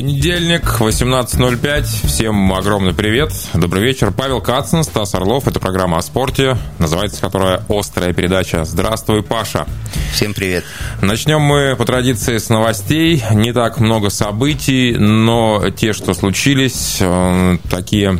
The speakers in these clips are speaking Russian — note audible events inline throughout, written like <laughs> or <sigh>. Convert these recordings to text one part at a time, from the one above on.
Понедельник, 18.05. Всем огромный привет. Добрый вечер. Павел Кацин, Стас Орлов. Это программа о спорте, называется которая «Острая передача». Здравствуй, Паша. Всем привет. Начнем мы по традиции с новостей. Не так много событий, но те, что случились, э, такие,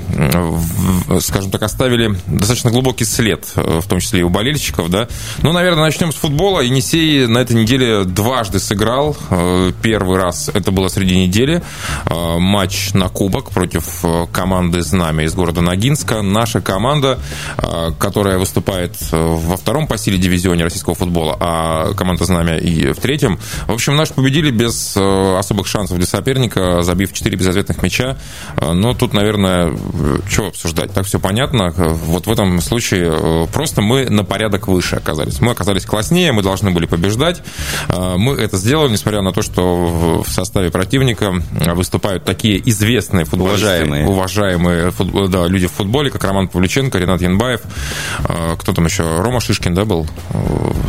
скажем так, оставили достаточно глубокий след, э, в том числе и у болельщиков. Да? Ну, наверное, начнем с футбола. Енисей на этой неделе дважды сыграл. Э, первый раз это было среди недели. Э, матч на кубок против э, команды «Знамя» из города Ногинска. Наша команда, э, которая выступает во втором по силе дивизионе российского футбола, а команда «Знамя» и в третьем. В общем, наши победили без особых шансов для соперника, забив 4 безответных мяча. Но тут, наверное, что обсуждать? Так все понятно. Вот в этом случае просто мы на порядок выше оказались. Мы оказались класснее, мы должны были побеждать. Мы это сделали, несмотря на то, что в составе противника выступают такие известные футболисты, уважаемые, уважаемые да, люди в футболе, как Роман Павлюченко, Ренат Янбаев, а, кто там еще, Рома Шишкин, да, был?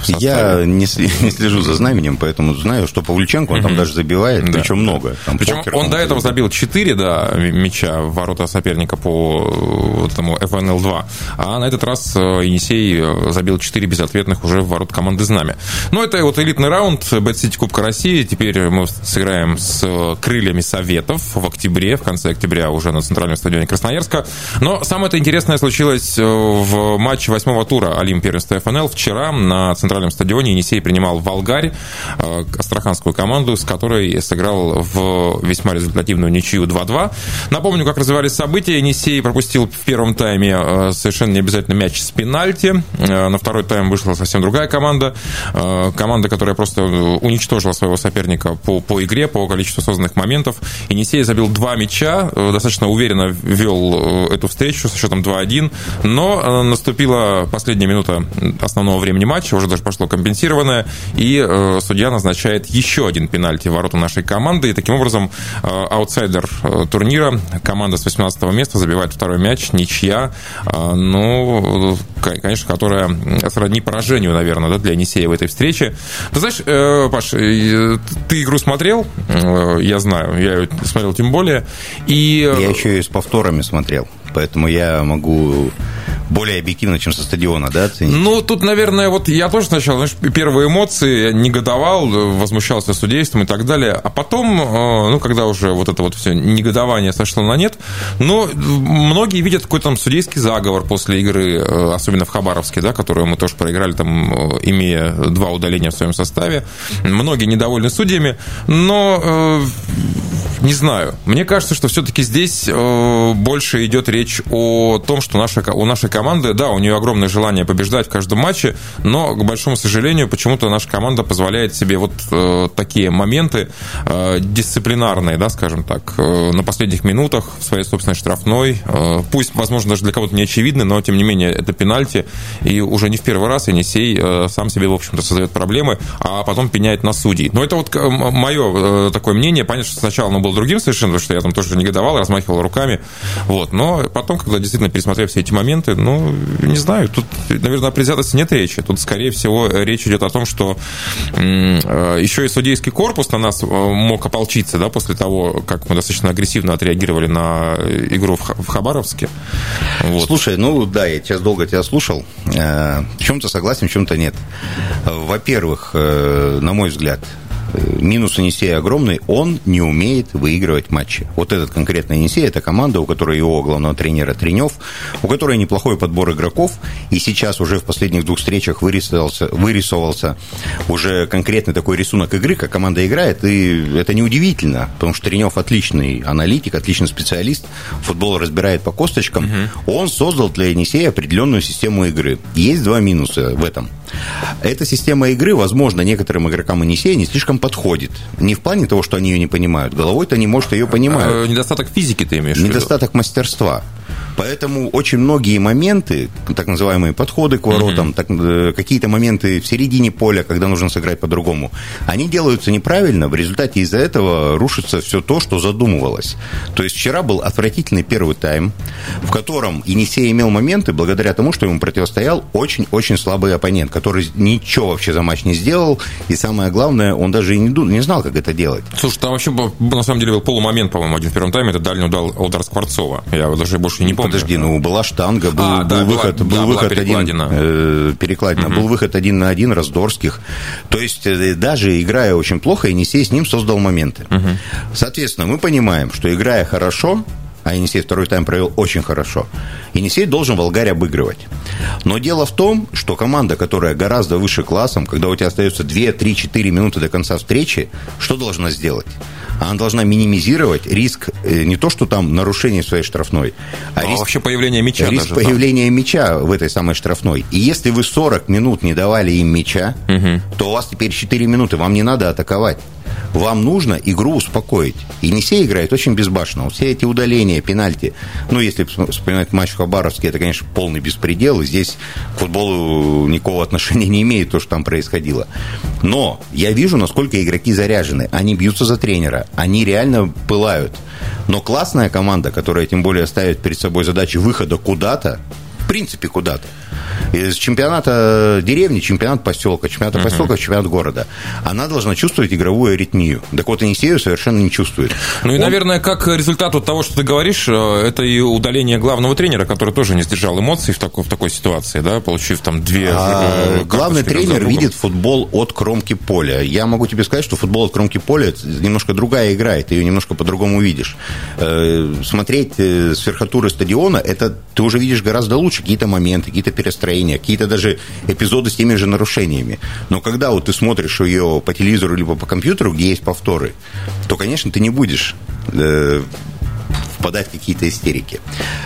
Я не, не слежу за знаменем, поэтому знаю, что Павлюченко, он угу. там даже забивает, да. причем много. Там причем покер, он до этого забил 4, да, мяча в ворота соперника по этому ФНЛ-2, а на этот раз э, Енисей э, забил 4 безответных уже в ворот команды «Знамя». Ну, это вот элитный раунд BetCity Кубка России, теперь мы сыграем с крыльями Академии Советов в октябре, в конце октября уже на центральном стадионе Красноярска. Но самое это интересное случилось э, в матче восьмого тура Олимп первенства ФНЛ. Вчера на центральном стадионе Енисей принимал Волгарь, э, астраханскую команду, с которой сыграл в весьма результативную ничью 2-2. Напомню, как развивались события. Енисей пропустил в первом тайме э, совершенно необязательно мяч с пенальти. На второй тайм вышла совсем другая команда. Команда, которая просто уничтожила своего соперника по, по игре, по количеству созданных моментов моментов. Енисей забил два мяча, э, достаточно уверенно вел э, эту встречу со счетом 2-1, но э, наступила последняя минута основного времени матча, уже даже пошло компенсированное, и судья назначает еще один пенальти в ворота нашей команды, и таким образом аутсайдер турнира, команда с 18 места забивает второй мяч, ничья, ну, конечно, которая сродни поражению, наверное, да, для Енисея в этой встрече. Ты знаешь, Паш, ты игру смотрел, я знаю, я ее смотрел тем более. И... Я еще и с повторами смотрел, поэтому я могу более объективно, чем со стадиона, да, оценить? Ну, тут, наверное, вот я тоже сначала, знаешь, первые эмоции, негодовал, возмущался судейством и так далее, а потом, э, ну, когда уже вот это вот все негодование сошло на нет, но многие видят какой-то там судейский заговор после игры, э, особенно в Хабаровске, да, которую мы тоже проиграли, там, э, имея два удаления в своем составе. Многие недовольны судьями, но не знаю. Мне кажется, что все-таки здесь больше идет речь о том, что наша, у нашей команды команды, да, у нее огромное желание побеждать в каждом матче, но, к большому сожалению, почему-то наша команда позволяет себе вот э, такие моменты э, дисциплинарные, да, скажем так, э, на последних минутах в своей собственной штрафной. Э, пусть, возможно, даже для кого-то не очевидно, но, тем не менее, это пенальти, и уже не в первый раз Енисей э, сам себе, в общем-то, создает проблемы, а потом пеняет на судей. Но это вот мое э, такое мнение. Понятно, что сначала оно было другим совершенно, потому что я там тоже негодовал, размахивал руками. Вот. Но потом, когда действительно пересмотрев все эти моменты, ну, ну, не знаю, тут, наверное, о предвзятости нет речи. Тут, скорее всего, речь идет о том, что э, еще и судейский корпус на нас э, мог ополчиться, да, после того, как мы достаточно агрессивно отреагировали на игру в Хабаровске. Вот. Слушай, ну да, я сейчас долго тебя слушал. Э, в чем-то согласен, в чем-то нет. Во-первых, на мой взгляд, минус Енисея огромный, он не умеет выигрывать матчи. Вот этот конкретно Енисей, это команда, у которой его главного тренера Тренев, у которой неплохой подбор игроков, и сейчас уже в последних двух встречах вырисовался, вырисовался уже конкретный такой рисунок игры, как команда играет, и это неудивительно, потому что Тренев отличный аналитик, отличный специалист, футбол разбирает по косточкам, угу. он создал для Енисея определенную систему игры. Есть два минуса в этом – эта система игры, возможно, некоторым игрокам Енисея не слишком подходит. Не в плане того, что они ее не понимают. Головой-то они, может, ее понимают. А, недостаток физики ты имеешь Недостаток мастерства. Поэтому очень многие моменты, так называемые подходы к воротам, mm-hmm. какие-то моменты в середине поля, когда нужно сыграть по-другому, они делаются неправильно. В результате из-за этого рушится все то, что задумывалось. То есть вчера был отвратительный первый тайм, в котором Енисей имел моменты благодаря тому, что ему противостоял очень-очень слабый оппонент, который ничего вообще за матч не сделал, и самое главное, он даже и не, не знал, как это делать. Слушай, там вообще на самом деле был полумомент, по-моему, один в первом тайме, это дальний удар, удар Скворцова. Я даже больше не помню. Подожди, ну была штанга, был, а, был да, выход, была, был да, выход перекладина. один, э, перекладина, угу. был выход один на один Раздорских. То есть э, даже играя очень плохо, Енисей с ним создал моменты. Угу. Соответственно, мы понимаем, что играя хорошо, а Енисей второй тайм провел очень хорошо. Енисей должен Волгарь обыгрывать. Но дело в том, что команда, которая гораздо выше классом, когда у тебя остается 2, 3, 4 минуты до конца встречи, что должна сделать? Она должна минимизировать риск э, не то, что там нарушение своей штрафной, а, а риск, вообще появления мяча. Риск даже, появления да. мяча в этой самой штрафной. И если вы 40 минут не давали им мяча, угу. то у вас теперь 4 минуты, вам не надо атаковать. Вам нужно игру успокоить. Енисей играет очень безбашенно. Все эти удаления, пенальти. Ну, если вспоминать матч в Хабаровске, это, конечно, полный беспредел. И здесь к футболу никакого отношения не имеет то, что там происходило. Но я вижу, насколько игроки заряжены. Они бьются за тренера. Они реально пылают. Но классная команда, которая тем более ставит перед собой задачи выхода куда-то, в принципе, куда-то, из чемпионата деревни, чемпионат поселка, чемпионата uh-huh. поселка, чемпионат города. Она должна чувствовать игровую аритмию. Так вот, Енисею совершенно не чувствует. Ну и, Он... наверное, как результат вот того, что ты говоришь, э, это и удаление главного тренера, который тоже не сдержал эмоций в такой, в такой ситуации, да, получив там две... А, э, главный тренер видит футбол от кромки поля. Я могу тебе сказать, что футбол от кромки поля немножко другая игра, ты ее немножко по-другому видишь. Э, смотреть с верхотуры стадиона, это ты уже видишь гораздо лучше какие-то моменты, какие-то перестроения настроения, какие-то даже эпизоды с теми же нарушениями. Но когда вот ты смотришь ее по телевизору либо по компьютеру, где есть повторы, то, конечно, ты не будешь э, впадать в какие-то истерики.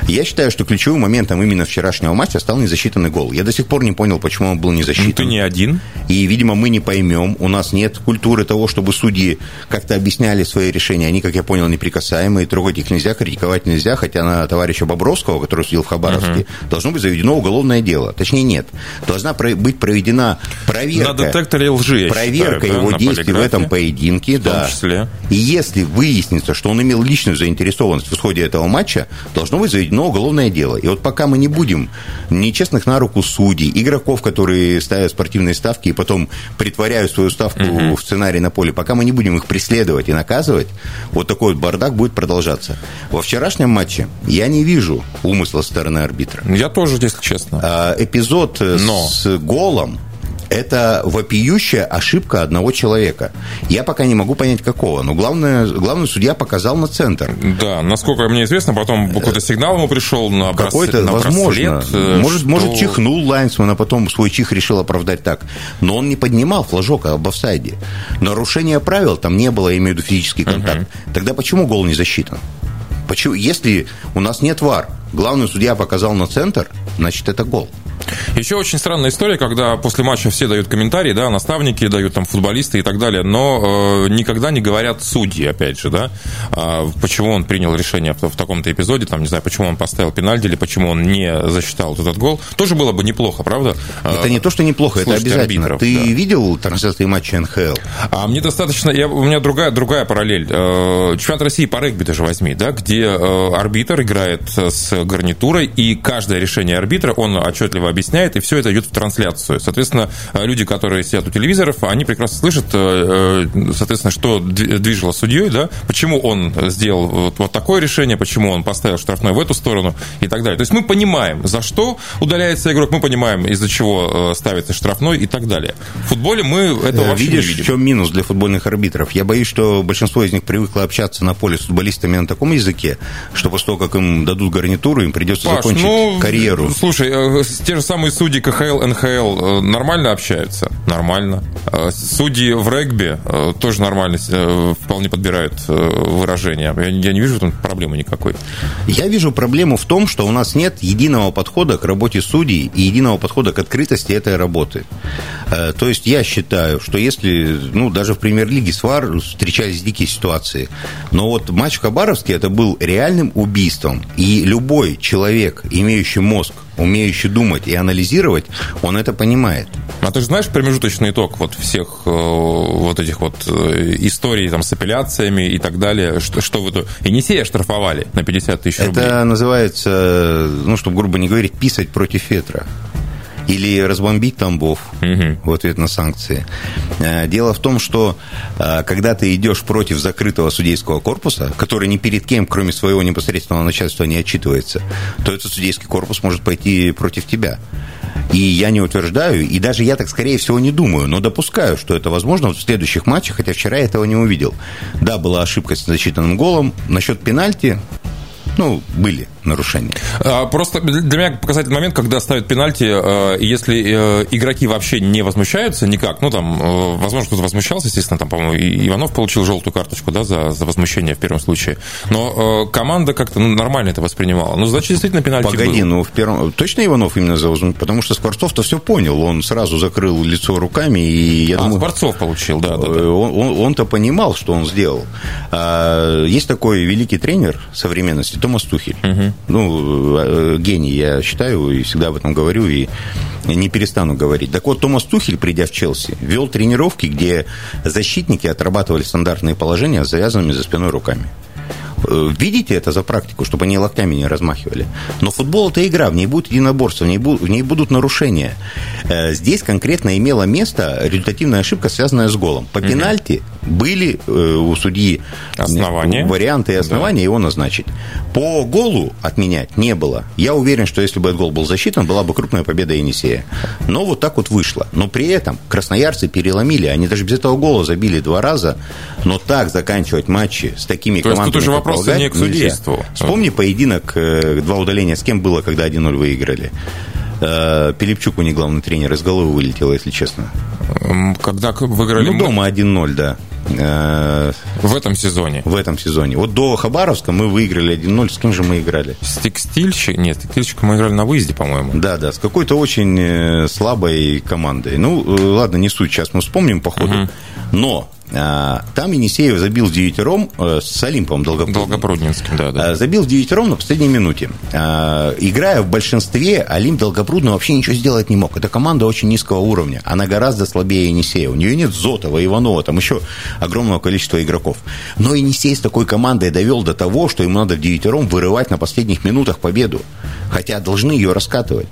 Я считаю, что ключевым моментом именно вчерашнего матча стал незасчитанный гол. Я до сих пор не понял, почему он был не засчитан. Ну, ты не один. И, видимо, мы не поймем. У нас нет культуры того, чтобы судьи как-то объясняли свои решения. Они, как я понял, неприкасаемые, трогать их нельзя, критиковать нельзя, хотя на товарища Бобровского, который судил в Хабаровске, угу. должно быть заведено уголовное дело. Точнее, нет. Должна быть проведена проверка. На детекторе лжи, я Проверка считаю, его да, действий в этом поединке. В том да. числе. И если выяснится, что он имел личную заинтересованность в исходе этого матча должно быть заведено уголовное дело. И вот пока мы не будем нечестных на руку судей, игроков, которые ставят спортивные ставки и потом притворяют свою ставку угу. в сценарий на поле, пока мы не будем их преследовать и наказывать, вот такой вот бардак будет продолжаться. Во вчерашнем матче я не вижу умысла со стороны арбитра. Я тоже, если честно. А, эпизод Но. с голом это вопиющая ошибка одного человека. Я пока не могу понять, какого. Но главное, главный судья показал на центр. Да, насколько мне известно, потом какой-то сигнал ему пришел на Какой-то, на возможно. Браслет, э, может, что... может, чихнул Лайнсман, а потом свой чих решил оправдать так. Но он не поднимал флажок об офсайде. Нарушение правил там не было, я имею в виду физический контакт. Угу. Тогда почему гол не засчитан? Почему, если у нас нет вар, главный судья показал на центр, значит, это гол. Еще очень странная история, когда после матча все дают комментарии, да, наставники дают там футболисты и так далее, но э, никогда не говорят судьи, опять же, да, э, почему он принял решение в, в таком-то эпизоде, там, не знаю, почему он поставил пенальти или почему он не засчитал этот гол. Тоже было бы неплохо, правда? Это не то, что неплохо, это обязательно. Арбитров, Ты да. видел трансляции матча НХЛ? А мне достаточно, я, у меня другая, другая параллель. Э, чемпионат России по регби даже возьми, да, где э, арбитр играет с гарнитурой, и каждое решение арбитра он отчетливо объясняет, и все это идет в трансляцию. Соответственно, люди, которые сидят у телевизоров, они прекрасно слышат, э, э, соответственно, что движило судьей, да, почему он сделал вот, вот такое решение, почему он поставил штрафной в эту сторону и так далее. То есть мы понимаем, за что удаляется игрок, мы понимаем, из-за чего э, ставится штрафной и так далее. В футболе мы этого вообще Видишь, не видим. в чем минус для футбольных арбитров? Я боюсь, что большинство из них привыкло общаться на поле с футболистами на таком языке, что после того, как им дадут гарнитуру, им придется Паш, закончить ну, карьеру. Слушай, те же самые судьи КХЛ, НХЛ нормально общаются? Нормально. Судьи в регби тоже нормально вполне подбирают выражения. Я не вижу там проблемы никакой. Я вижу проблему в том, что у нас нет единого подхода к работе судей и единого подхода к открытости этой работы. То есть я считаю, что если, ну, даже в премьер-лиге СВАР встречались дикие ситуации, но вот матч в Хабаровске это был реальным убийством. И любой человек, имеющий мозг, умеющий думать и анализировать, он это понимает. А ты же знаешь промежуточный итог вот всех э, вот этих вот э, историй там, с апелляциями и так далее, что, что вы то Енисея штрафовали на 50 тысяч рублей? Это называется, ну, чтобы грубо не говорить, писать против ветра или разбомбить Тамбов угу. в ответ на санкции. Э, дело в том, что э, когда ты идешь против закрытого судейского корпуса, который ни перед кем, кроме своего непосредственного начальства, не отчитывается, то этот судейский корпус может пойти против тебя. И я не утверждаю, и даже я так, скорее всего, не думаю, но допускаю, что это возможно в следующих матчах, хотя вчера я этого не увидел. Да, была ошибка с зачитанным голом. Насчет пенальти, ну, были нарушения. А, просто для меня показательный момент, когда ставят пенальти, э, если э, игроки вообще не возмущаются никак, ну, там, э, возможно, кто-то возмущался, естественно, там, по-моему, Иванов получил желтую карточку, да, за, за возмущение в первом случае, но команда как-то ну, нормально это воспринимала. Ну, значит, действительно пенальти Погоди, был. ну, в первом... Точно Иванов именно за возмущение? Потому что Скворцов-то все понял, он сразу закрыл лицо руками, и я а, думаю... Скворцов получил, да, да, да. Он, он-то понимал, что он сделал. А, есть такой великий тренер современности, Томас Тухель. Угу. Ну, Э, гений, я считаю, и всегда об этом говорю, и не перестану говорить. Так вот, Томас Тухель, придя в Челси, вел тренировки, где защитники отрабатывали стандартные положения с завязанными за спиной руками. Э, видите это за практику, чтобы они локтями не размахивали. Но футбол – это игра, в ней будет единоборство, в ней, будут, в ней будут нарушения. Э, здесь конкретно имела место результативная ошибка, связанная с голом. По пенальти были э, у судьи основания. варианты и основания да. его назначить. По голу отменять не было. Я уверен, что если бы этот гол был засчитан, была бы крупная победа Енисея. Но вот так вот вышло. Но при этом красноярцы переломили. Они даже без этого гола забили два раза. Но так заканчивать матчи с такими То командами... Есть тут уже вопрос не к судейству. Вспомни поединок, э, два удаления с кем было, когда 1-0 выиграли. Э, Пилипчук у них главный тренер из головы вылетел, если честно. Когда выиграли... Ну, дома 1-0, да. Э, в этом сезоне? В этом сезоне. Вот до Хабаровска мы выиграли 1-0. С кем же мы играли? С текстильщик? Нет, текстильщик мы играли на выезде, по-моему. Да, да, с какой-то очень слабой командой. Ну, ладно, не суть, сейчас мы вспомним по ходу. Угу. Но там Енисеев забил девятером э, с Олимпом Долгопрудным. Долгопруднинским, да, да. А, забил девятером на последней минуте. А, играя в большинстве, Олимп Долгопрудный вообще ничего сделать не мог. Это команда очень низкого уровня. Она гораздо слабее Енисея. У нее нет Зотова, Иванова, там еще огромного количества игроков. Но Енисей с такой командой довел до того, что ему надо девятером вырывать на последних минутах победу. Хотя должны ее раскатывать.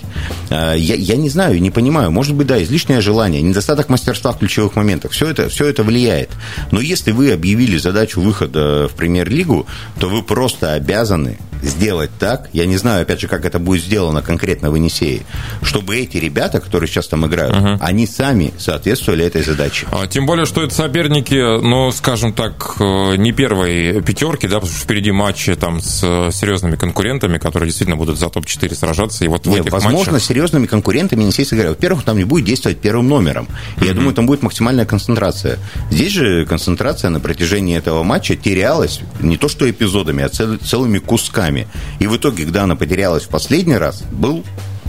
Я, я не знаю, не понимаю. Может быть, да, излишнее желание, недостаток мастерства в ключевых моментах. Все это, все это влияет. Но если вы объявили задачу выхода в премьер-лигу, то вы просто обязаны сделать так, я не знаю, опять же, как это будет сделано конкретно в Енисее, чтобы эти ребята, которые сейчас там играют, угу. они сами соответствовали этой задаче. А, тем более, что это соперники, ну, скажем так, э, не первой пятерки, да, потому что впереди матчи там с серьезными конкурентами, которые действительно будут за топ-4 сражаться. И вот Нет, в этих возможно, матчах... серьезными конкурентами Енисей сыграет. Во-первых, там не будет действовать первым номером. Я думаю, там будет максимальная концентрация. Здесь же концентрация на протяжении этого матча терялась не то что эпизодами, а цел, целыми кусками. И в итоге, когда она потерялась в последний раз, был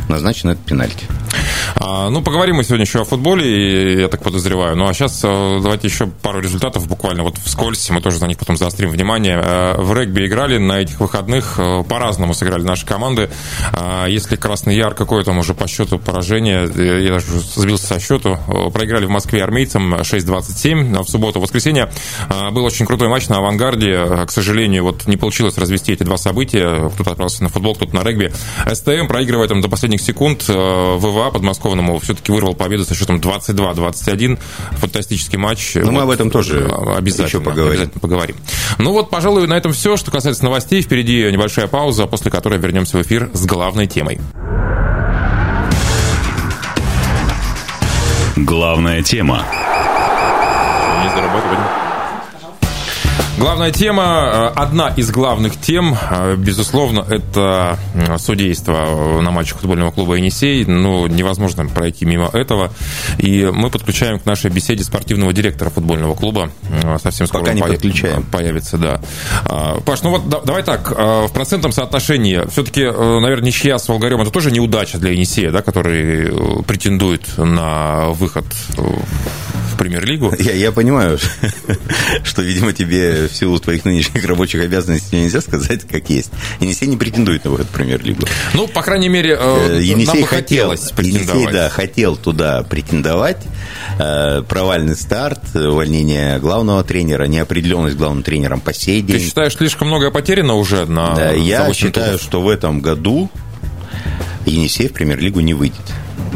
назначен этот пенальти. А, ну, поговорим мы сегодня еще о футболе, я так подозреваю. Ну, а сейчас э, давайте еще пару результатов буквально вот вскользь, мы тоже за них потом заострим внимание. Э, в регби играли на этих выходных, э, по-разному сыграли наши команды. А, если Красный Яр какое там уже по счету поражение, я даже сбился со счету, проиграли в Москве армейцам 6-27, а в субботу, в воскресенье был очень крутой матч на авангарде. К сожалению, вот не получилось развести эти два события. Кто-то отправился на футбол, кто-то на регби. СТМ проигрывает там до последних секунд. ВВА подмосковье подмосковному все-таки вырвал победу со счетом 22-21. Фантастический матч. Ну, вот, мы об этом тоже обязательно, еще поговорим. обязательно поговорим. Ну вот, пожалуй, на этом все, что касается новостей. Впереди небольшая пауза, после которой вернемся в эфир с главной темой. Главная тема. Главная тема, э, одна из главных тем, э, безусловно, это судейство на матчах футбольного клуба «Енисей». Ну, невозможно пройти мимо этого. И мы подключаем к нашей беседе спортивного директора футбольного клуба. Э, совсем скоро Пока не подключаем. появится, да. А, Паш, ну вот давай так, в процентном соотношении, все-таки, наверное, ничья с Волгарем это тоже неудача для Енисея, да, который претендует на выход в премьер-лигу. Я, я понимаю, <laughs> что, видимо, тебе в силу твоих нынешних рабочих обязанностей нельзя сказать, как есть. Енисей не претендует на выход в премьер-лигу. Ну, по крайней мере, э, Енисей нам бы хотел, хотелось претендовать. Енисей, да, хотел туда претендовать. Э, провальный старт, увольнение главного тренера, неопределенность главным тренером по сей день. Ты считаешь, слишком много потеряно уже на Да, я считаю, что в этом году Енисей в премьер-лигу не выйдет.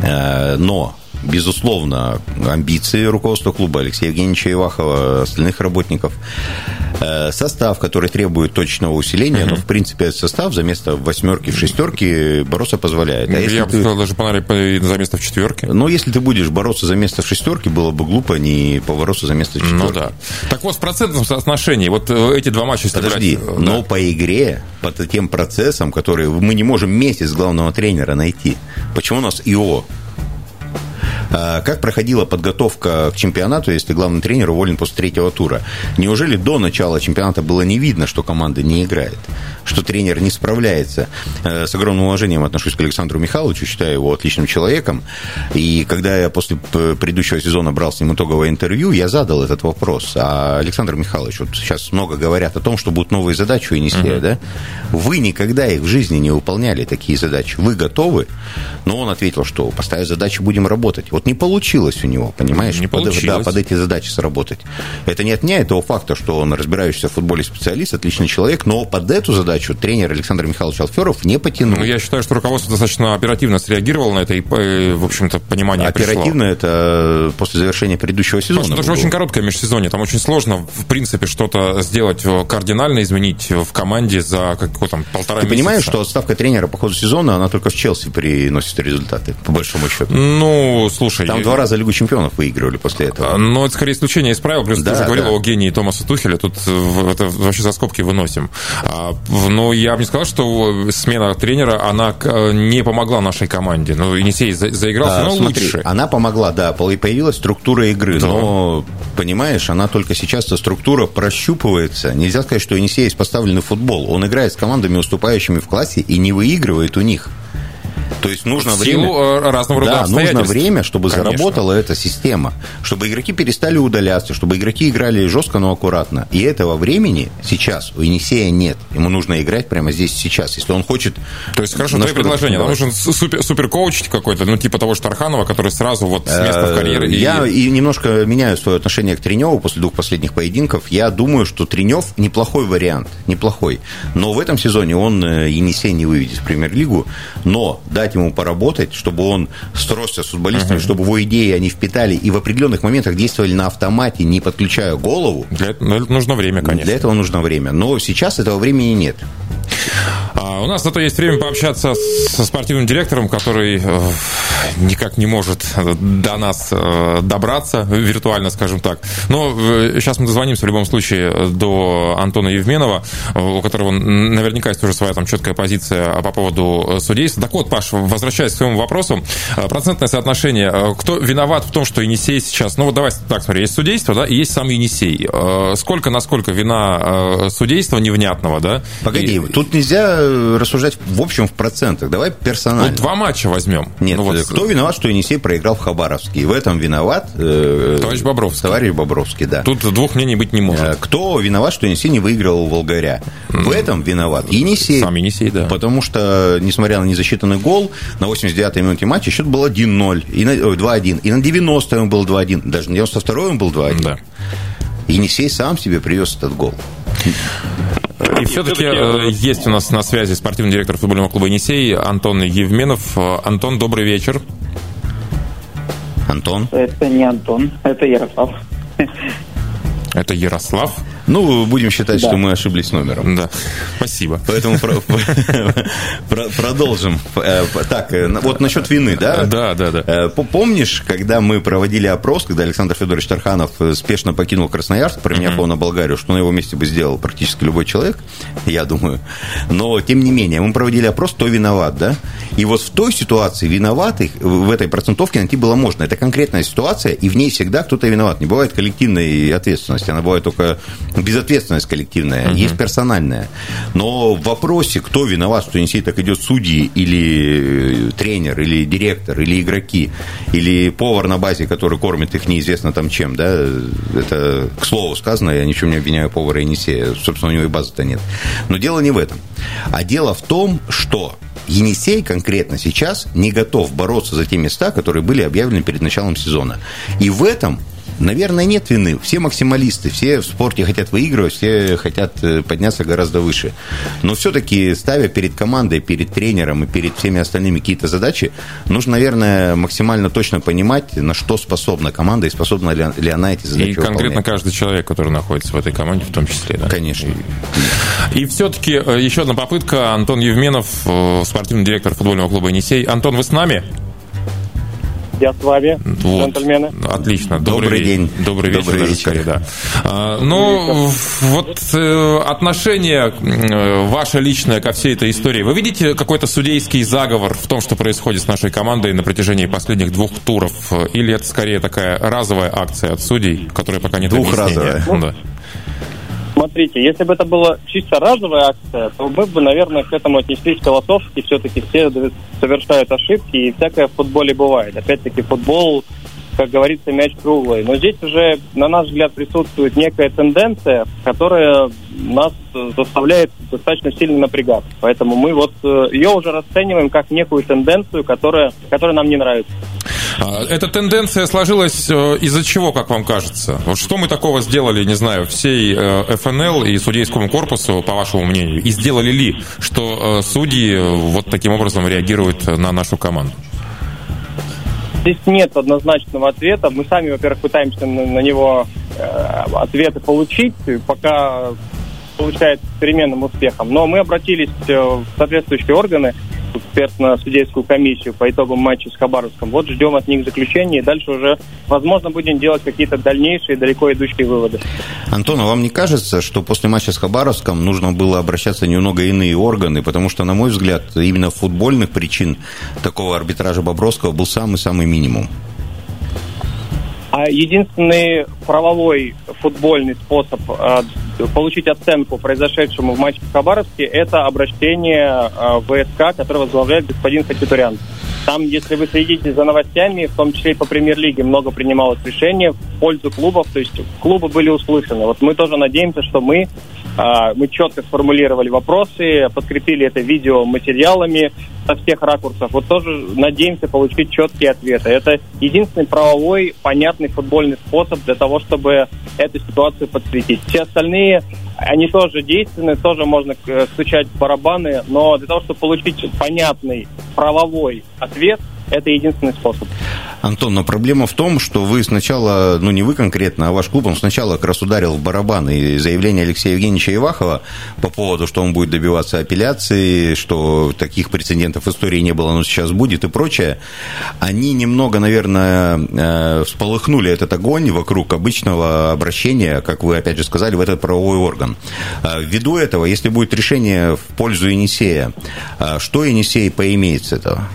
Э, но безусловно, амбиции руководства клуба Алексея Евгеньевича Ивахова, остальных работников. Э, состав, который требует точного усиления, но, в принципе, этот состав за место в восьмерке, в шестерке бороться позволяет. А Я бы ты... сказал, даже понравилось за место в четверке. Но если ты будешь бороться за место в шестерке, было бы глупо не побороться за место в четверке. Ну да. Так вот, в процентном соотношении, вот эти два матча... Подожди, брать, э, но да. по игре, по тем процессам, которые мы не можем месяц главного тренера найти. Почему у нас ИО как проходила подготовка к чемпионату, если главный тренер уволен после третьего тура? Неужели до начала чемпионата было не видно, что команда не играет, что тренер не справляется? Э, с огромным уважением отношусь к Александру Михайловичу, считаю его отличным человеком. И когда я после предыдущего сезона брал с ним итоговое интервью, я задал этот вопрос. А Александр Михайлович, вот сейчас много говорят о том, что будут новые задачи у Енисея, uh-huh. да? Вы никогда их в жизни не выполняли, такие задачи. Вы готовы? Но он ответил, что поставив задачи, будем работать. Вот не получилось у него, понимаешь? Не получилось. Под, да, под эти задачи сработать. Это не отняет того факта, что он разбирающийся в футболе специалист, отличный человек, но под эту задачу тренер Александр Михайлович Алферов не потянул. Ну, я считаю, что руководство достаточно оперативно среагировало на это, и, э, в общем-то, понимание Оперативно пришло. это после завершения предыдущего сезона. Потому что это же очень короткое межсезонье, там очень сложно, в принципе, что-то сделать э, кардинально, изменить в команде за какой там полтора Ты месяца. понимаешь, что отставка тренера по ходу сезона, она только в Челси приносит результаты, по большому счету? Ну, слушай... Там два раза Лигу чемпионов выигрывали после этого. А, но это скорее исключение из правил. Плюс да, ты уже говорил да. о гении Томаса Тухеля. Тут это вообще за скобки выносим. А, но я бы не сказал, что смена тренера, она не помогла нашей команде. Ну, Енисей заигрался, но смотри, лучше. Она помогла, да. Появилась структура игры. Да. Но, понимаешь, она только сейчас, эта структура прощупывается. Нельзя сказать, что Енисей есть поставленный футбол. Он играет с командами, уступающими в классе, и не выигрывает у них. То есть нужно в время... Э, разного рода да, нужно время, чтобы Конечно. заработала эта система, чтобы игроки перестали удаляться, чтобы игроки играли жестко, но аккуратно. И этого времени сейчас у Енисея нет. Ему нужно играть прямо здесь сейчас, если он хочет... То есть, хорошо, твое предложение. Нам нужен супер, супер коуч какой-то, ну, типа того Тарханова, который сразу вот с места в карьере... Я и немножко меняю свое отношение к Треневу после двух последних поединков. Я думаю, что Тренев неплохой вариант, неплохой. Но в этом сезоне он э, Енисей не выведет в премьер-лигу. Но дать ему поработать, чтобы он сросся с футболистами, uh-huh. чтобы его идеи они впитали и в определенных моментах действовали на автомате, не подключая голову. Для этого нужно время, конечно. Для этого нужно время. Но сейчас этого времени нет. А у нас зато есть время пообщаться со спортивным директором, который э, никак не может до нас э, добраться, виртуально, скажем так. Но сейчас э, мы дозвонимся в любом случае до Антона Евменова, у которого наверняка есть уже своя там четкая позиция по поводу судейства. Так вот, Паш, возвращаясь к своему вопросу, процентное соотношение. Кто виноват в том, что Енисей сейчас... Ну вот давай так смотри, есть судейство, да, и есть сам Енисей. Сколько, насколько вина судейства невнятного, да? Погоди, и... тут нельзя рассуждать в общем в процентах. Давай персонально. Вот два матча возьмем. Нет, ну, вот... кто виноват, что Енисей проиграл в Хабаровске? И в этом виноват... Э, товарищ Бобровский. Товарищ Бобровский, да. Тут двух мнений быть не может. Э, кто виноват, что Енисей не выиграл у Волгаря? Mm. В этом виноват Енисей. Сам Енисей, да. Потому что, несмотря на незасчитанный гол, на 89-й минуте матча счет был 1-0, и на, 2-1. И на 90-м был 2-1. Даже на 92-м был 2-1. Да. Енисей сам себе привез этот гол. И все-таки э, есть у нас на связи спортивный директор футбольного клуба «Енисей» Антон Евменов. Антон, добрый вечер. Антон? Это не Антон, это Ярослав. Это Ярослав? Ну, будем считать, да. что мы ошиблись номером. Да, спасибо. Поэтому <laughs> продолжим. Э, так, э, вот насчет вины, да? Да, да, да. Э, помнишь, когда мы проводили опрос, когда Александр Федорович Тарханов спешно покинул Красноярск, променяв его на Болгарию, что на его месте бы сделал практически любой человек, я думаю. Но, тем не менее, мы проводили опрос, кто виноват, да? И вот в той ситуации виноватых в этой процентовке найти было можно. Это конкретная ситуация, и в ней всегда кто-то виноват. Не бывает коллективной ответственности, она бывает только безответственность коллективная, угу. есть персональная. Но в вопросе, кто виноват, что Енисей так идет, судьи или тренер, или директор, или игроки, или повар на базе, который кормит их неизвестно там чем, да, это к слову сказано, я ничего не обвиняю повара Енисея, собственно, у него и базы-то нет. Но дело не в этом. А дело в том, что Енисей конкретно сейчас не готов бороться за те места, которые были объявлены перед началом сезона. И в этом Наверное, нет вины. Все максималисты, все в спорте хотят выигрывать, все хотят э, подняться гораздо выше. Но все-таки, ставя перед командой, перед тренером и перед всеми остальными какие-то задачи, нужно, наверное, максимально точно понимать, на что способна команда и способна ли, ли она эти задачи И конкретно каждый человек, который находится в этой команде, в том числе. Да? Конечно. И, и все-таки э, еще одна попытка. Антон Евменов, э, спортивный директор футбольного клуба «Енисей». Антон, вы с нами? Я с вами, вот. джентльмены. Отлично. Добрый, Добрый день. Добрый вечер, Добрый вечер. Скорее, да. А, ну, вот э, отношение э, ваше личное ко всей этой истории. Вы видите какой-то судейский заговор в том, что происходит с нашей командой на протяжении последних двух туров? Или это скорее такая разовая акция от судей, которая пока нет Двухразовая. Ну, да. Смотрите, если бы это была чисто разовая акция, то мы бы, наверное, к этому отнеслись философски. Все-таки все совершают ошибки, и всякое в футболе бывает. Опять-таки, футбол, как говорится, мяч круглый. Но здесь уже, на наш взгляд, присутствует некая тенденция, которая нас заставляет достаточно сильно напрягаться. Поэтому мы вот э, ее уже расцениваем как некую тенденцию, которая, которая нам не нравится. А, эта тенденция сложилась э, из-за чего, как вам кажется? Что мы такого сделали, не знаю, всей э, ФНЛ и судейскому корпусу, по вашему мнению? И сделали ли, что э, судьи вот таким образом реагируют на нашу команду? Здесь нет однозначного ответа. Мы сами, во-первых, пытаемся на, него э, ответы получить, пока получается переменным успехом. Но мы обратились в соответствующие органы, экспертно-судейскую комиссию по итогам матча с Хабаровском. Вот ждем от них заключения, и дальше уже, возможно, будем делать какие-то дальнейшие, далеко идущие выводы. Антон, а вам не кажется, что после матча с Хабаровском нужно было обращаться немного иные органы? Потому что, на мой взгляд, именно футбольных причин такого арбитража Бобровского был самый-самый минимум. А единственный правовой футбольный способ э, получить оценку произошедшему в матче в Хабаровске, это обращение э, ВСК, которое возглавляет господин Хачатурян. Там, если вы следите за новостями, в том числе и по премьер-лиге, много принималось решений в пользу клубов, то есть клубы были услышаны. Вот мы тоже надеемся, что мы мы четко сформулировали вопросы, подкрепили это видео материалами со всех ракурсов. Вот тоже надеемся получить четкие ответы. Это единственный правовой, понятный футбольный способ для того, чтобы эту ситуацию подсветить. Все остальные, они тоже действенны, тоже можно э, стучать барабаны, но для того, чтобы получить понятный правовой ответ – это единственный способ. Антон, но проблема в том, что вы сначала, ну не вы конкретно, а ваш клуб, он сначала как раз ударил в барабан. И заявление Алексея Евгеньевича Ивахова по поводу, что он будет добиваться апелляции, что таких прецедентов в истории не было, но сейчас будет и прочее, они немного, наверное, э, всполыхнули этот огонь вокруг обычного обращения, как вы опять же сказали, в этот правовой орган. Э, ввиду этого, если будет решение в пользу Енисея, э, что Енисей поимеет с этого?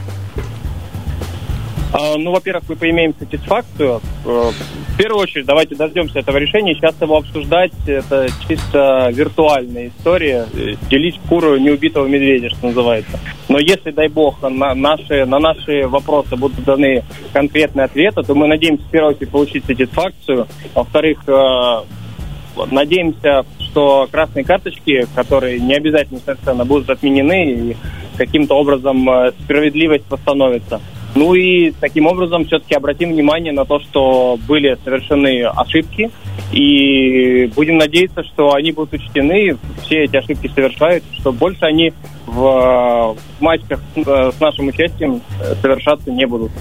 А, ну, во-первых, мы поимеем сатисфакцию. Э, в первую очередь, давайте дождемся этого решения. Сейчас его обсуждать, это чисто виртуальная история. Делить куру неубитого медведя, что называется. Но если, дай бог, на наши, на наши вопросы будут даны конкретные ответы, то мы надеемся, в первую очередь, получить сатисфакцию. Во-вторых, э, надеемся, что красные карточки, которые не обязательно совершенно будут отменены и каким-то образом справедливость восстановится. Ну и таким образом все-таки обратим внимание на то, что были совершены ошибки, и будем надеяться, что они будут учтены, все эти ошибки совершают, что больше они в, в матчах с нашим участием совершаться не будут.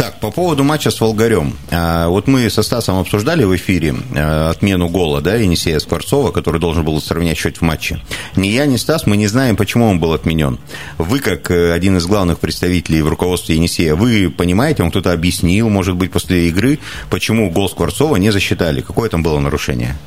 Так, по поводу матча с Волгарем. А, вот мы со Стасом обсуждали в эфире а, отмену гола, да, Енисея Скворцова, который должен был сравнять счет в матче. Ни я, ни Стас, мы не знаем, почему он был отменен. Вы, как э, один из главных представителей в руководстве Енисея, вы понимаете, он кто-то объяснил, может быть, после игры, почему гол Скворцова не засчитали? Какое там было нарушение?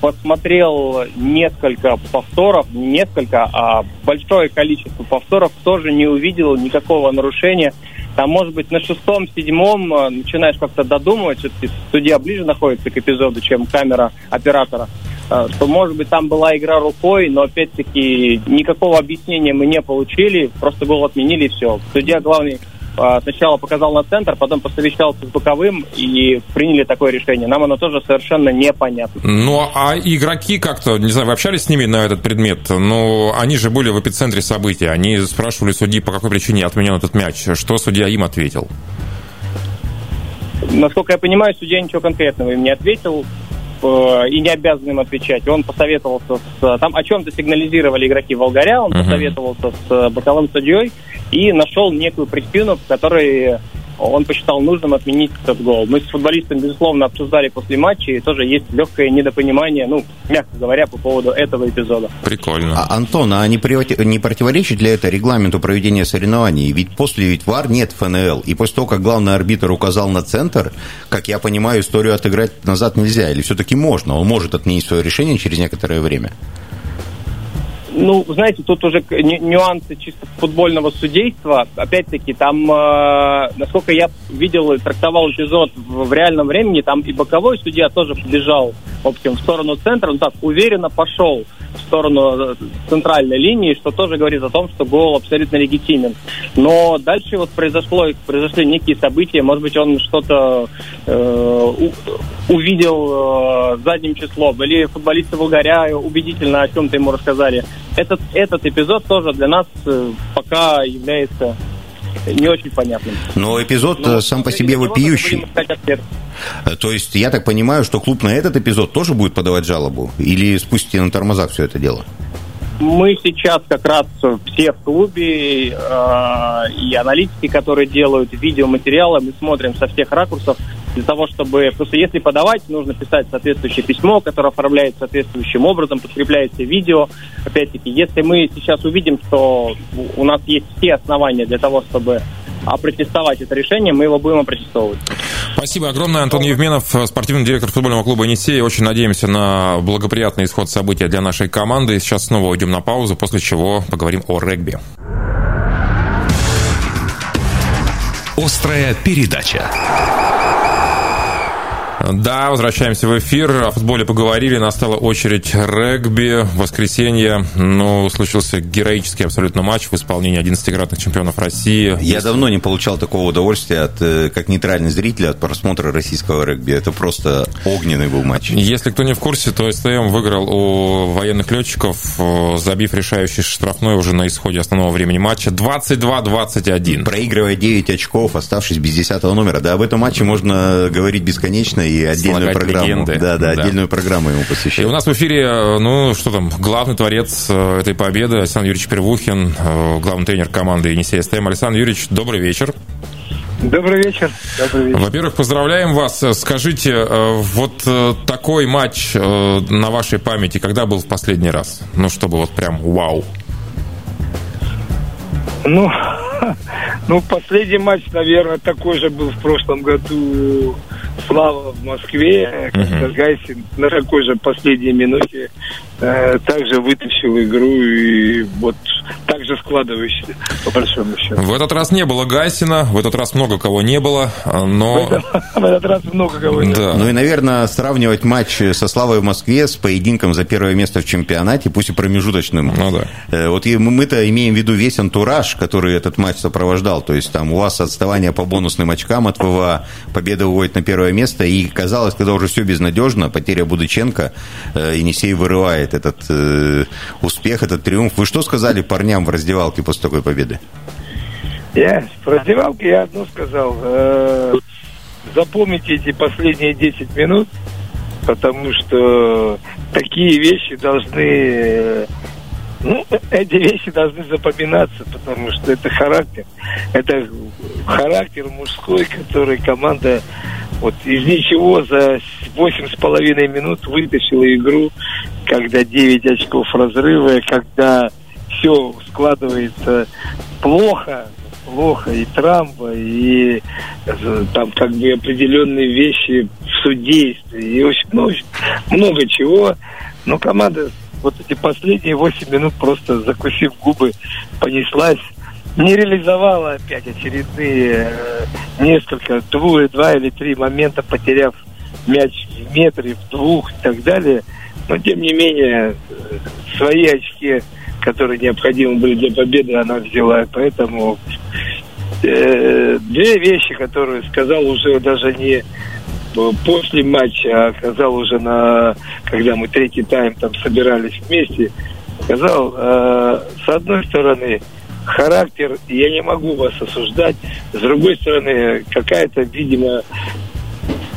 посмотрел несколько повторов, не несколько, а большое количество повторов, тоже не увидел никакого нарушения. Там, может быть, на шестом, седьмом э, начинаешь как-то додумывать, все-таки судья ближе находится к эпизоду, чем камера оператора, э, что, может быть, там была игра рукой, но, опять-таки, никакого объяснения мы не получили, просто гол отменили и все. Судья главный сначала показал на центр, потом посовещался с боковым и приняли такое решение. Нам оно тоже совершенно непонятно. Ну, а игроки как-то, не знаю, вы общались с ними на этот предмет? Ну, они же были в эпицентре событий. Они спрашивали судьи, по какой причине отменен этот мяч. Что судья им ответил? Насколько я понимаю, судья ничего конкретного им не ответил и не обязан им отвечать. Он посоветовался с... Там о чем-то сигнализировали игроки Волгаря, он uh-huh. посоветовался с боковым судьей, и нашел некую причину, в которой он посчитал нужным отменить этот гол. Мы с футболистом, безусловно, обсуждали после матча, и тоже есть легкое недопонимание, ну, мягко говоря, по поводу этого эпизода. Прикольно. А, Антон, а не, не противоречит ли это регламенту проведения соревнований? Ведь после ведь ВАР нет ФНЛ, и после того, как главный арбитр указал на центр, как я понимаю, историю отыграть назад нельзя, или все-таки можно? Он может отменить свое решение через некоторое время? Ну, знаете, тут уже нюансы чисто футбольного судейства. Опять-таки, там, э, насколько я видел и трактовал эпизод в, в реальном времени, там и боковой судья тоже побежал, в общем, в сторону центра, ну так, уверенно пошел в сторону э, центральной линии, что тоже говорит о том, что гол абсолютно легитимен. Но дальше вот произошло, произошли некие события, может быть, он что-то э, увидел э, задним числом, или футболисты Болгаря убедительно о чем-то ему рассказали. Этот, этот эпизод тоже для нас э, пока является не очень понятным. Но эпизод Но, сам по себе вопиющий. Э, то есть я так понимаю, что клуб на этот эпизод тоже будет подавать жалобу? Или спустите на тормозах все это дело? Мы сейчас как раз все в клубе э, и аналитики, которые делают видеоматериалы, мы смотрим со всех ракурсов для того, чтобы... Просто если подавать, нужно писать соответствующее письмо, которое оформляется соответствующим образом, подкрепляется видео. Опять-таки, если мы сейчас увидим, что у нас есть все основания для того, чтобы опротестовать это решение, мы его будем опротестовывать. Спасибо огромное. Антон Евменов, спортивный директор футбольного клуба «Енисей». Очень надеемся на благоприятный исход события для нашей команды. Сейчас снова уйдем на паузу, после чего поговорим о регби. Острая передача. Да, возвращаемся в эфир. О футболе поговорили. Настала очередь регби. В воскресенье, ну, случился героический абсолютно матч в исполнении 11-кратных чемпионов России. Я давно не получал такого удовольствия, от, э, как нейтральный зритель, от просмотра российского регби. Это просто огненный был матч. Если кто не в курсе, то СТМ выиграл у военных летчиков, э, забив решающий штрафной уже на исходе основного времени матча 22-21. Проигрывая 9 очков, оставшись без 10 номера. Да, об этом матче можно говорить бесконечно и отдельную программу. Легенды. Да, да, да, отдельную программу ему посвящаем. И у нас в эфире, э, ну, что там, главный творец э, этой победы, Александр Юрьевич Первухин, э, главный тренер команды Енисей СТМ. Александр Юрьевич, добрый вечер. Добрый вечер. Добрый вечер. Во-первых, поздравляем вас. Скажите, вот такой матч на вашей памяти, когда был в последний раз? Ну, чтобы вот прям вау. Ну, <laughs> ну, последний матч, наверное, такой же был в прошлом году Слава в Москве, когда. Гайсин на такой же последней минуте э, также вытащил игру и вот так же складывающийся, по большому счету. В этот раз не было Гайсина, в этот раз много кого не было, но... В этот, в этот раз много кого не было. Ну и, наверное, сравнивать матч со Славой в Москве с поединком за первое место в чемпионате, пусть и промежуточным. Ну да. Э, вот мы-то имеем в виду весь антураж, который этот матч сопровождал. То есть там у вас отставание по бонусным очкам от ВВА, победа уводит на первое место, и казалось, когда уже все безнадежно, потеря Будыченко, э, Енисей вырывает этот э, успех, этот триумф. Вы что сказали парням в раздевалке после такой победы? Я в раздевалке я одно сказал. Э, запомните эти последние 10 минут, потому что такие вещи должны Ну, эти вещи должны запоминаться, потому что это характер. Это характер мужской, который команда вот из ничего за восемь с половиной минут вытащила игру, когда 9 очков разрыва, когда все складывается плохо, плохо, и трамба, и э, там как бы определенные вещи в судействе, и очень много, много чего. Но команда вот эти последние 8 минут просто закусив губы, понеслась. Не реализовала опять очередные э, несколько, двое, два или три момента, потеряв мяч в метре, в двух и так далее. Но, тем не менее, э, свои очки, которые необходимы были для победы, она взяла. Поэтому э, две вещи, которые сказал уже даже не после матча, сказал уже на, когда мы третий тайм там собирались вместе, сказал, э, с одной стороны, характер, я не могу вас осуждать, с другой стороны, какая-то, видимо,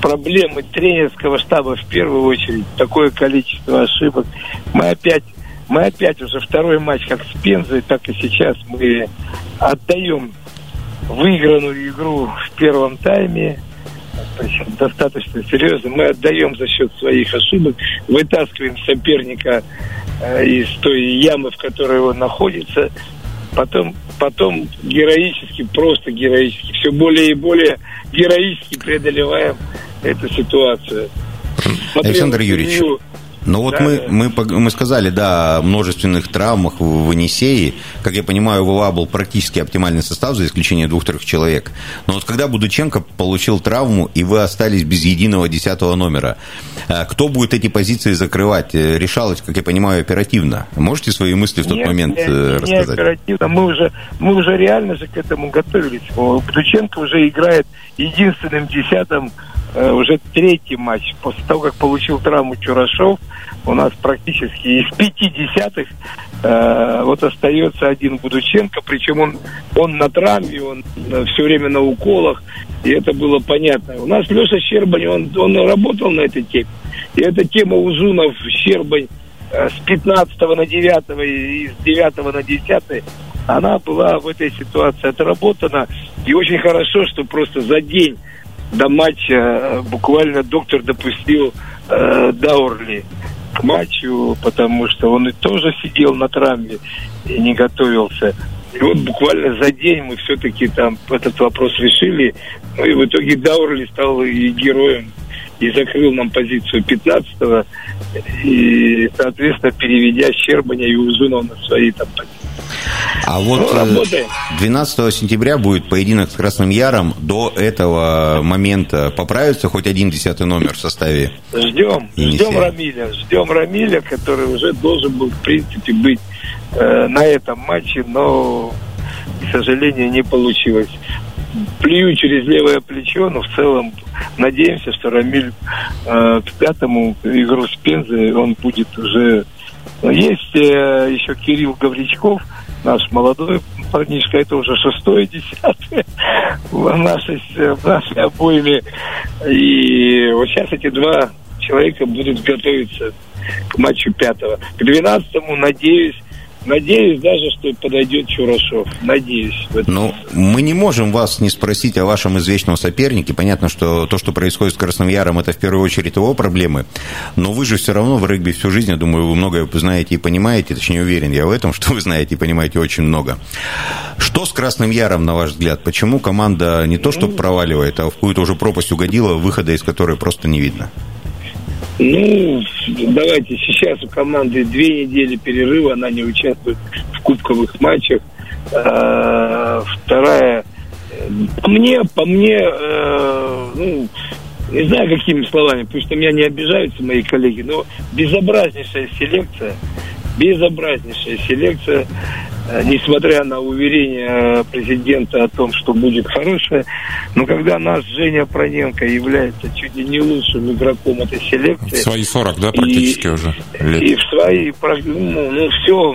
проблемы тренерского штаба в первую очередь, такое количество ошибок. Мы опять, мы опять уже второй матч как с Пензой, так и сейчас мы отдаем выигранную игру в первом тайме, достаточно серьезно. Мы отдаем за счет своих ошибок, вытаскиваем соперника э, из той ямы, в которой он находится. Потом, потом героически, просто героически, все более и более героически преодолеваем эту ситуацию. Смотрел Александр Юрьевич, ну вот да, мы. Мы, мы сказали, да, о множественных травмах в Енисее. Как я понимаю, у ВА был практически оптимальный состав, за исключением двух-трех человек. Но вот когда Будученко получил травму, и вы остались без единого десятого номера, э, кто будет эти позиции закрывать? Э, решалось, как я понимаю, оперативно. Можете свои мысли в тот нет, момент нет, э, рассказать? Не оперативно. Мы уже, мы уже реально же к этому готовились. Будученко уже играет единственным десятым уже третий матч. После того, как получил травму Чурашов, у нас практически из пяти десятых э, вот остается один Будученко, причем он, он на травме, он э, все время на уколах, и это было понятно. У нас Леша Щербань, он, он работал на этой теме, и эта тема Узунов, Щербань э, с 15 на 9 и с 9 на 10 она была в этой ситуации отработана, и очень хорошо, что просто за день до матча э, буквально доктор допустил э, Даурли к матчу, потому что он и тоже сидел на травме и не готовился. И вот буквально за день мы все-таки там этот вопрос решили. Ну и в итоге Даурли стал и героем и закрыл нам позицию 15-го, и, соответственно, переведя Щербаня и Узунова на свои там позиции. А вот ну, 12 э, сентября будет поединок с Красным Яром. До этого момента поправится хоть один десятый номер в составе? Ждем, Енисея. ждем Рамиля. Ждем Рамиля, который уже должен был, в принципе, быть э, на этом матче, но, к сожалению, не получилось. Плюю через левое плечо, но в целом надеемся, что Рамиль э, к пятому игру с Пензой он будет уже есть э, еще Кирилл Гавричков, наш молодой парнишка, это уже шестое, десятое <laughs> в нашей, в нашей обойме. И вот сейчас эти два человека будут готовиться к матчу пятого. К двенадцатому, надеюсь, Надеюсь даже, что подойдет Чурашов. Надеюсь. Ну, мы не можем вас не спросить о вашем извечном сопернике. Понятно, что то, что происходит с Красным Яром, это в первую очередь его проблемы. Но вы же все равно в регби всю жизнь, я думаю, вы многое знаете и понимаете. Точнее, уверен я в этом, <laughs> что вы знаете и понимаете очень много. Что с Красным Яром, на ваш взгляд? Почему команда не то, что проваливает, а в какую-то уже пропасть угодила, выхода из которой просто не видно? Ну, давайте, сейчас у команды две недели перерыва, она не участвует в кубковых матчах. А, вторая, по мне, по мне, э, ну, не знаю, какими словами, потому что меня не обижаются мои коллеги, но безобразнейшая селекция, безобразнейшая селекция. Э, несмотря на уверение президента о том, что будет хорошее. Но когда наш Женя Проненко является чуть ли не лучшим игроком этой селекции... В свои 40, да, практически и, уже лет. И в свои... Ну, ну, все,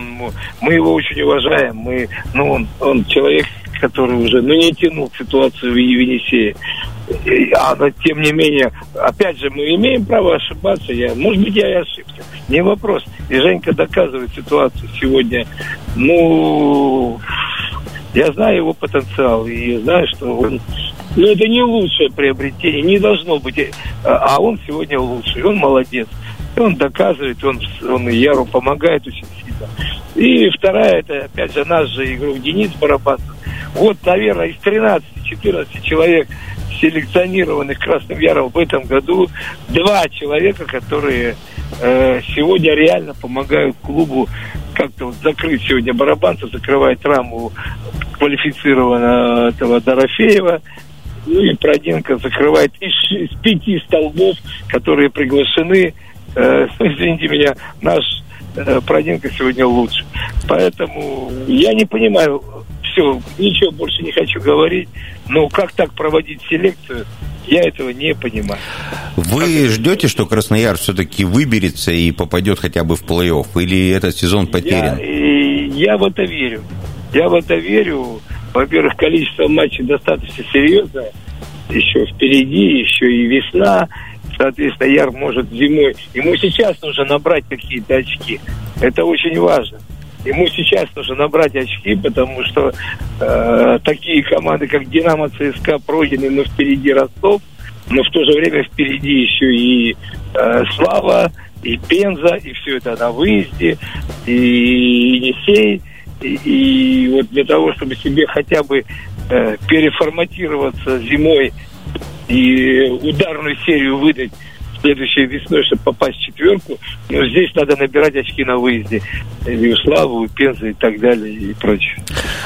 мы его очень уважаем. Мы, ну, он, он человек, который уже ну, не тянул ситуацию в Енисее. А, но тем не менее, опять же, мы имеем право ошибаться. Я, может быть, я и ошибся. Не вопрос. И Женька доказывает ситуацию сегодня. Ну, я знаю его потенциал и знаю, что он... Ну, это не лучшее приобретение, не должно быть. А он сегодня лучший, он молодец. И он доказывает, он, он Яру помогает очень сильно. И вторая, это опять же наш же игрок Денис Барабасов. Вот, наверное, из 13-14 человек, селекционированных Красным Яром в этом году, два человека, которые э, сегодня реально помогают клубу как-то вот закрыть сегодня барабанцев, закрывает раму квалифицированного этого Дорофеева. Ну и Проденко закрывает из, из пяти столбов, которые приглашены. Э, <laughs> извините меня, наш э, Проденко сегодня лучше. Поэтому я не понимаю, все, ничего больше не хочу говорить. Но как так проводить селекцию, я этого не понимаю. Вы ждете, что Краснояр все-таки выберется и попадет хотя бы в плей-офф? Или этот сезон потерян? Я, я в это верю. Я в это верю. Во-первых, количество матчей достаточно серьезное. Еще впереди, еще и весна. Соответственно, Яр может зимой... Ему сейчас нужно набрать какие-то очки. Это очень важно. Ему сейчас нужно набрать очки, потому что э, такие команды, как Динамо, ЦСКА пройдены, но впереди Ростов, но в то же время впереди еще и э, Слава, и Пенза, и все это на выезде, и Енисей. И, и вот для того, чтобы себе хотя бы э, переформатироваться зимой и ударную серию выдать следующей весной, чтобы попасть в четверку. Но здесь надо набирать очки на выезде. И у Славы, у Пензы и так далее и прочее.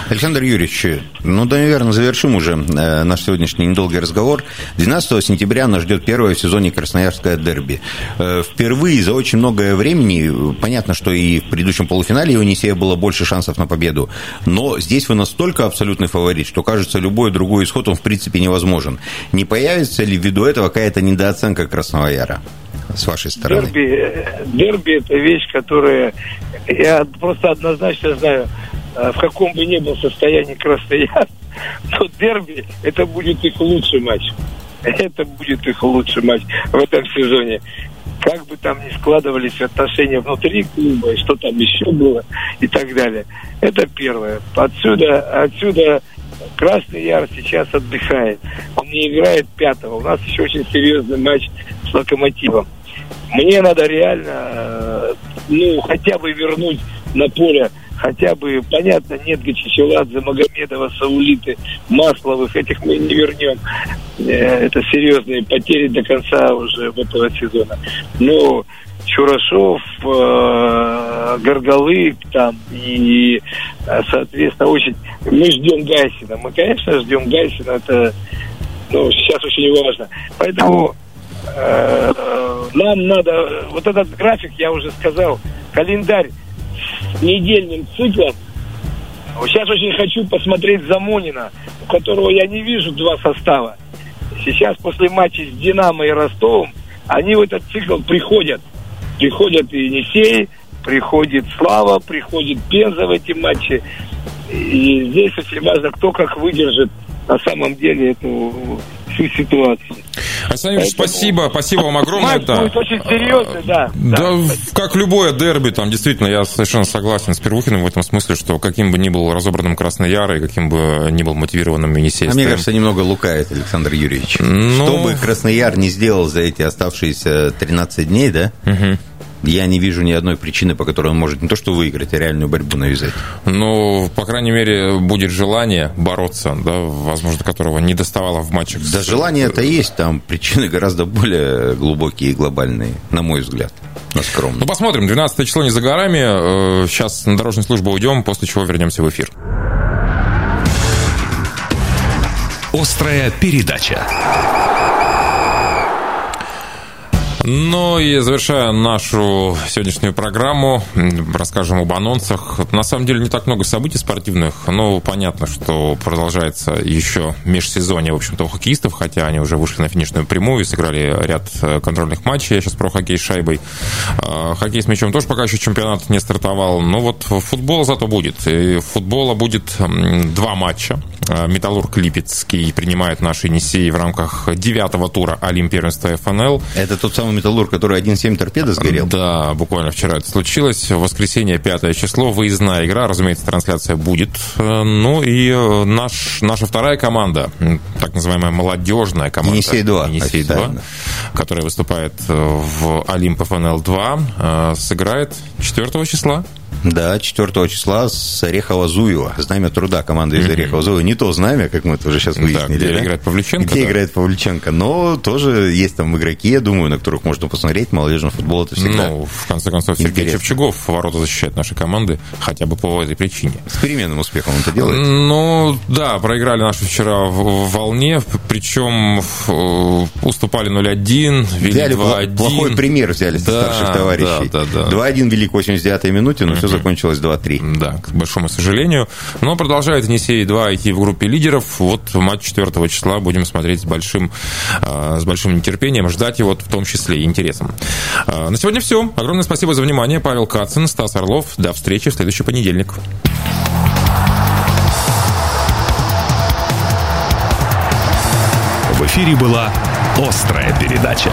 Александр Юрьевич, ну да, наверное, завершим уже э, наш сегодняшний недолгий разговор. 12 сентября нас ждет первое в сезоне Красноярское дерби. Э, впервые за очень многое времени, понятно, что и в предыдущем полуфинале у Енисея было больше шансов на победу, но здесь вы настолько абсолютный фаворит, что, кажется, любой другой исход, он в принципе невозможен. Не появится ли ввиду этого какая-то недооценка Красного Яра? с вашей стороны? Дерби, дерби это вещь, которая я просто однозначно знаю, э, в каком бы ни был состоянии Краснояр, <laughs> но дерби это будет их лучший матч. Это будет их лучший матч в этом сезоне. Как бы там ни складывались отношения внутри клуба, и что там еще было, и так далее. Это первое. Отсюда, отсюда Красный Яр сейчас отдыхает. Он не играет пятого. У нас еще очень серьезный матч с Локомотивом. Мне надо реально, э, ну, хотя бы вернуть на поле хотя бы, понятно, нет Гачичеладзе, Магомедова, Саулиты, Масловых, этих мы не вернем. Э, это серьезные потери до конца уже этого сезона. Но Чурашов, э, Горголык там и, соответственно, очень... Мы ждем Гайсина. Мы, конечно, ждем Гайсина. Это ну, сейчас очень важно. Поэтому нам надо, вот этот график, я уже сказал, календарь с недельным циклом. Сейчас очень хочу посмотреть Замонина, у которого я не вижу два состава. Сейчас после матча с Динамо и Ростовом они в этот цикл приходят. Приходят и Енисей, приходит Слава, приходит Пенза в эти матчи. И здесь очень важно, кто как выдержит на самом деле эту всю ситуацию. Александр Поэтому... спасибо, спасибо вам огромное. Матч да. будет очень серьезный, да. Да, да как любое дерби, там действительно я совершенно согласен с Первухиным в этом смысле, что каким бы ни был разобранным Красный Яр и каким бы ни был мотивированным Енисей. А мне кажется, немного лукает Александр Юрьевич. Ну... Что бы Красный Яр не сделал за эти оставшиеся 13 дней, да? Угу я не вижу ни одной причины, по которой он может не то что выиграть, а реальную борьбу навязать. Ну, по крайней мере, будет желание бороться, да, возможно, которого не доставало в матчах. Да, с... желание это есть, там причины гораздо более глубокие и глобальные, на мой взгляд. На скромно. Ну, посмотрим. 12 число не за горами. Э, сейчас на дорожную службу уйдем, после чего вернемся в эфир. Острая передача. Ну и завершая нашу сегодняшнюю программу, расскажем об анонсах. На самом деле не так много событий спортивных, но понятно, что продолжается еще межсезонье, в общем-то, у хоккеистов, хотя они уже вышли на финишную прямую и сыграли ряд контрольных матчей. Я сейчас про хоккей с шайбой. А, хоккей с мячом тоже пока еще чемпионат не стартовал. Но вот футбол зато будет. И футбола будет два матча. Металлург Липецкий принимает наши Енисеи в рамках девятого тура Олимп первенства ФНЛ. Это тот самый Металлург, который 1.7 торпеда сгорел? Да, буквально вчера это случилось. Воскресенье, пятое число, выездная игра. Разумеется, трансляция будет. Ну и наш, наша вторая команда, так называемая молодежная команда. Енисей-2. Енисей-2, которая выступает в Олимп ФНЛ-2, сыграет 4 числа да, 4 числа с Орехова-Зуева. Знамя труда команды из Орехова-Зуева. Не то знамя, как мы это уже сейчас выяснили. Да, где да? играет Павлюченко. Где да. играет Павлюченко. Но тоже есть там игроки, я думаю, на которых можно посмотреть. Молодежный футбол это всегда Ну, в конце концов, Сергей интересно. Чепчугов ворота защищает нашей команды, хотя бы по этой причине. С переменным успехом он это делает? Ну, да, проиграли наши вчера в волне, причем уступали 0-1, вели 2-1. Плохой пример взяли да, старших товарищей. Да, да, да. 2-1 вели к 89-й минуте, но все закончилось 2-3. Да, к большому сожалению. Но продолжает Енисей-2 идти в группе лидеров. Вот матч 4 числа будем смотреть с большим, а, с большим нетерпением, ждать его в том числе и интересом. А, на сегодня все. Огромное спасибо за внимание. Павел Кацин, Стас Орлов. До встречи в следующий понедельник. В эфире была «Острая передача».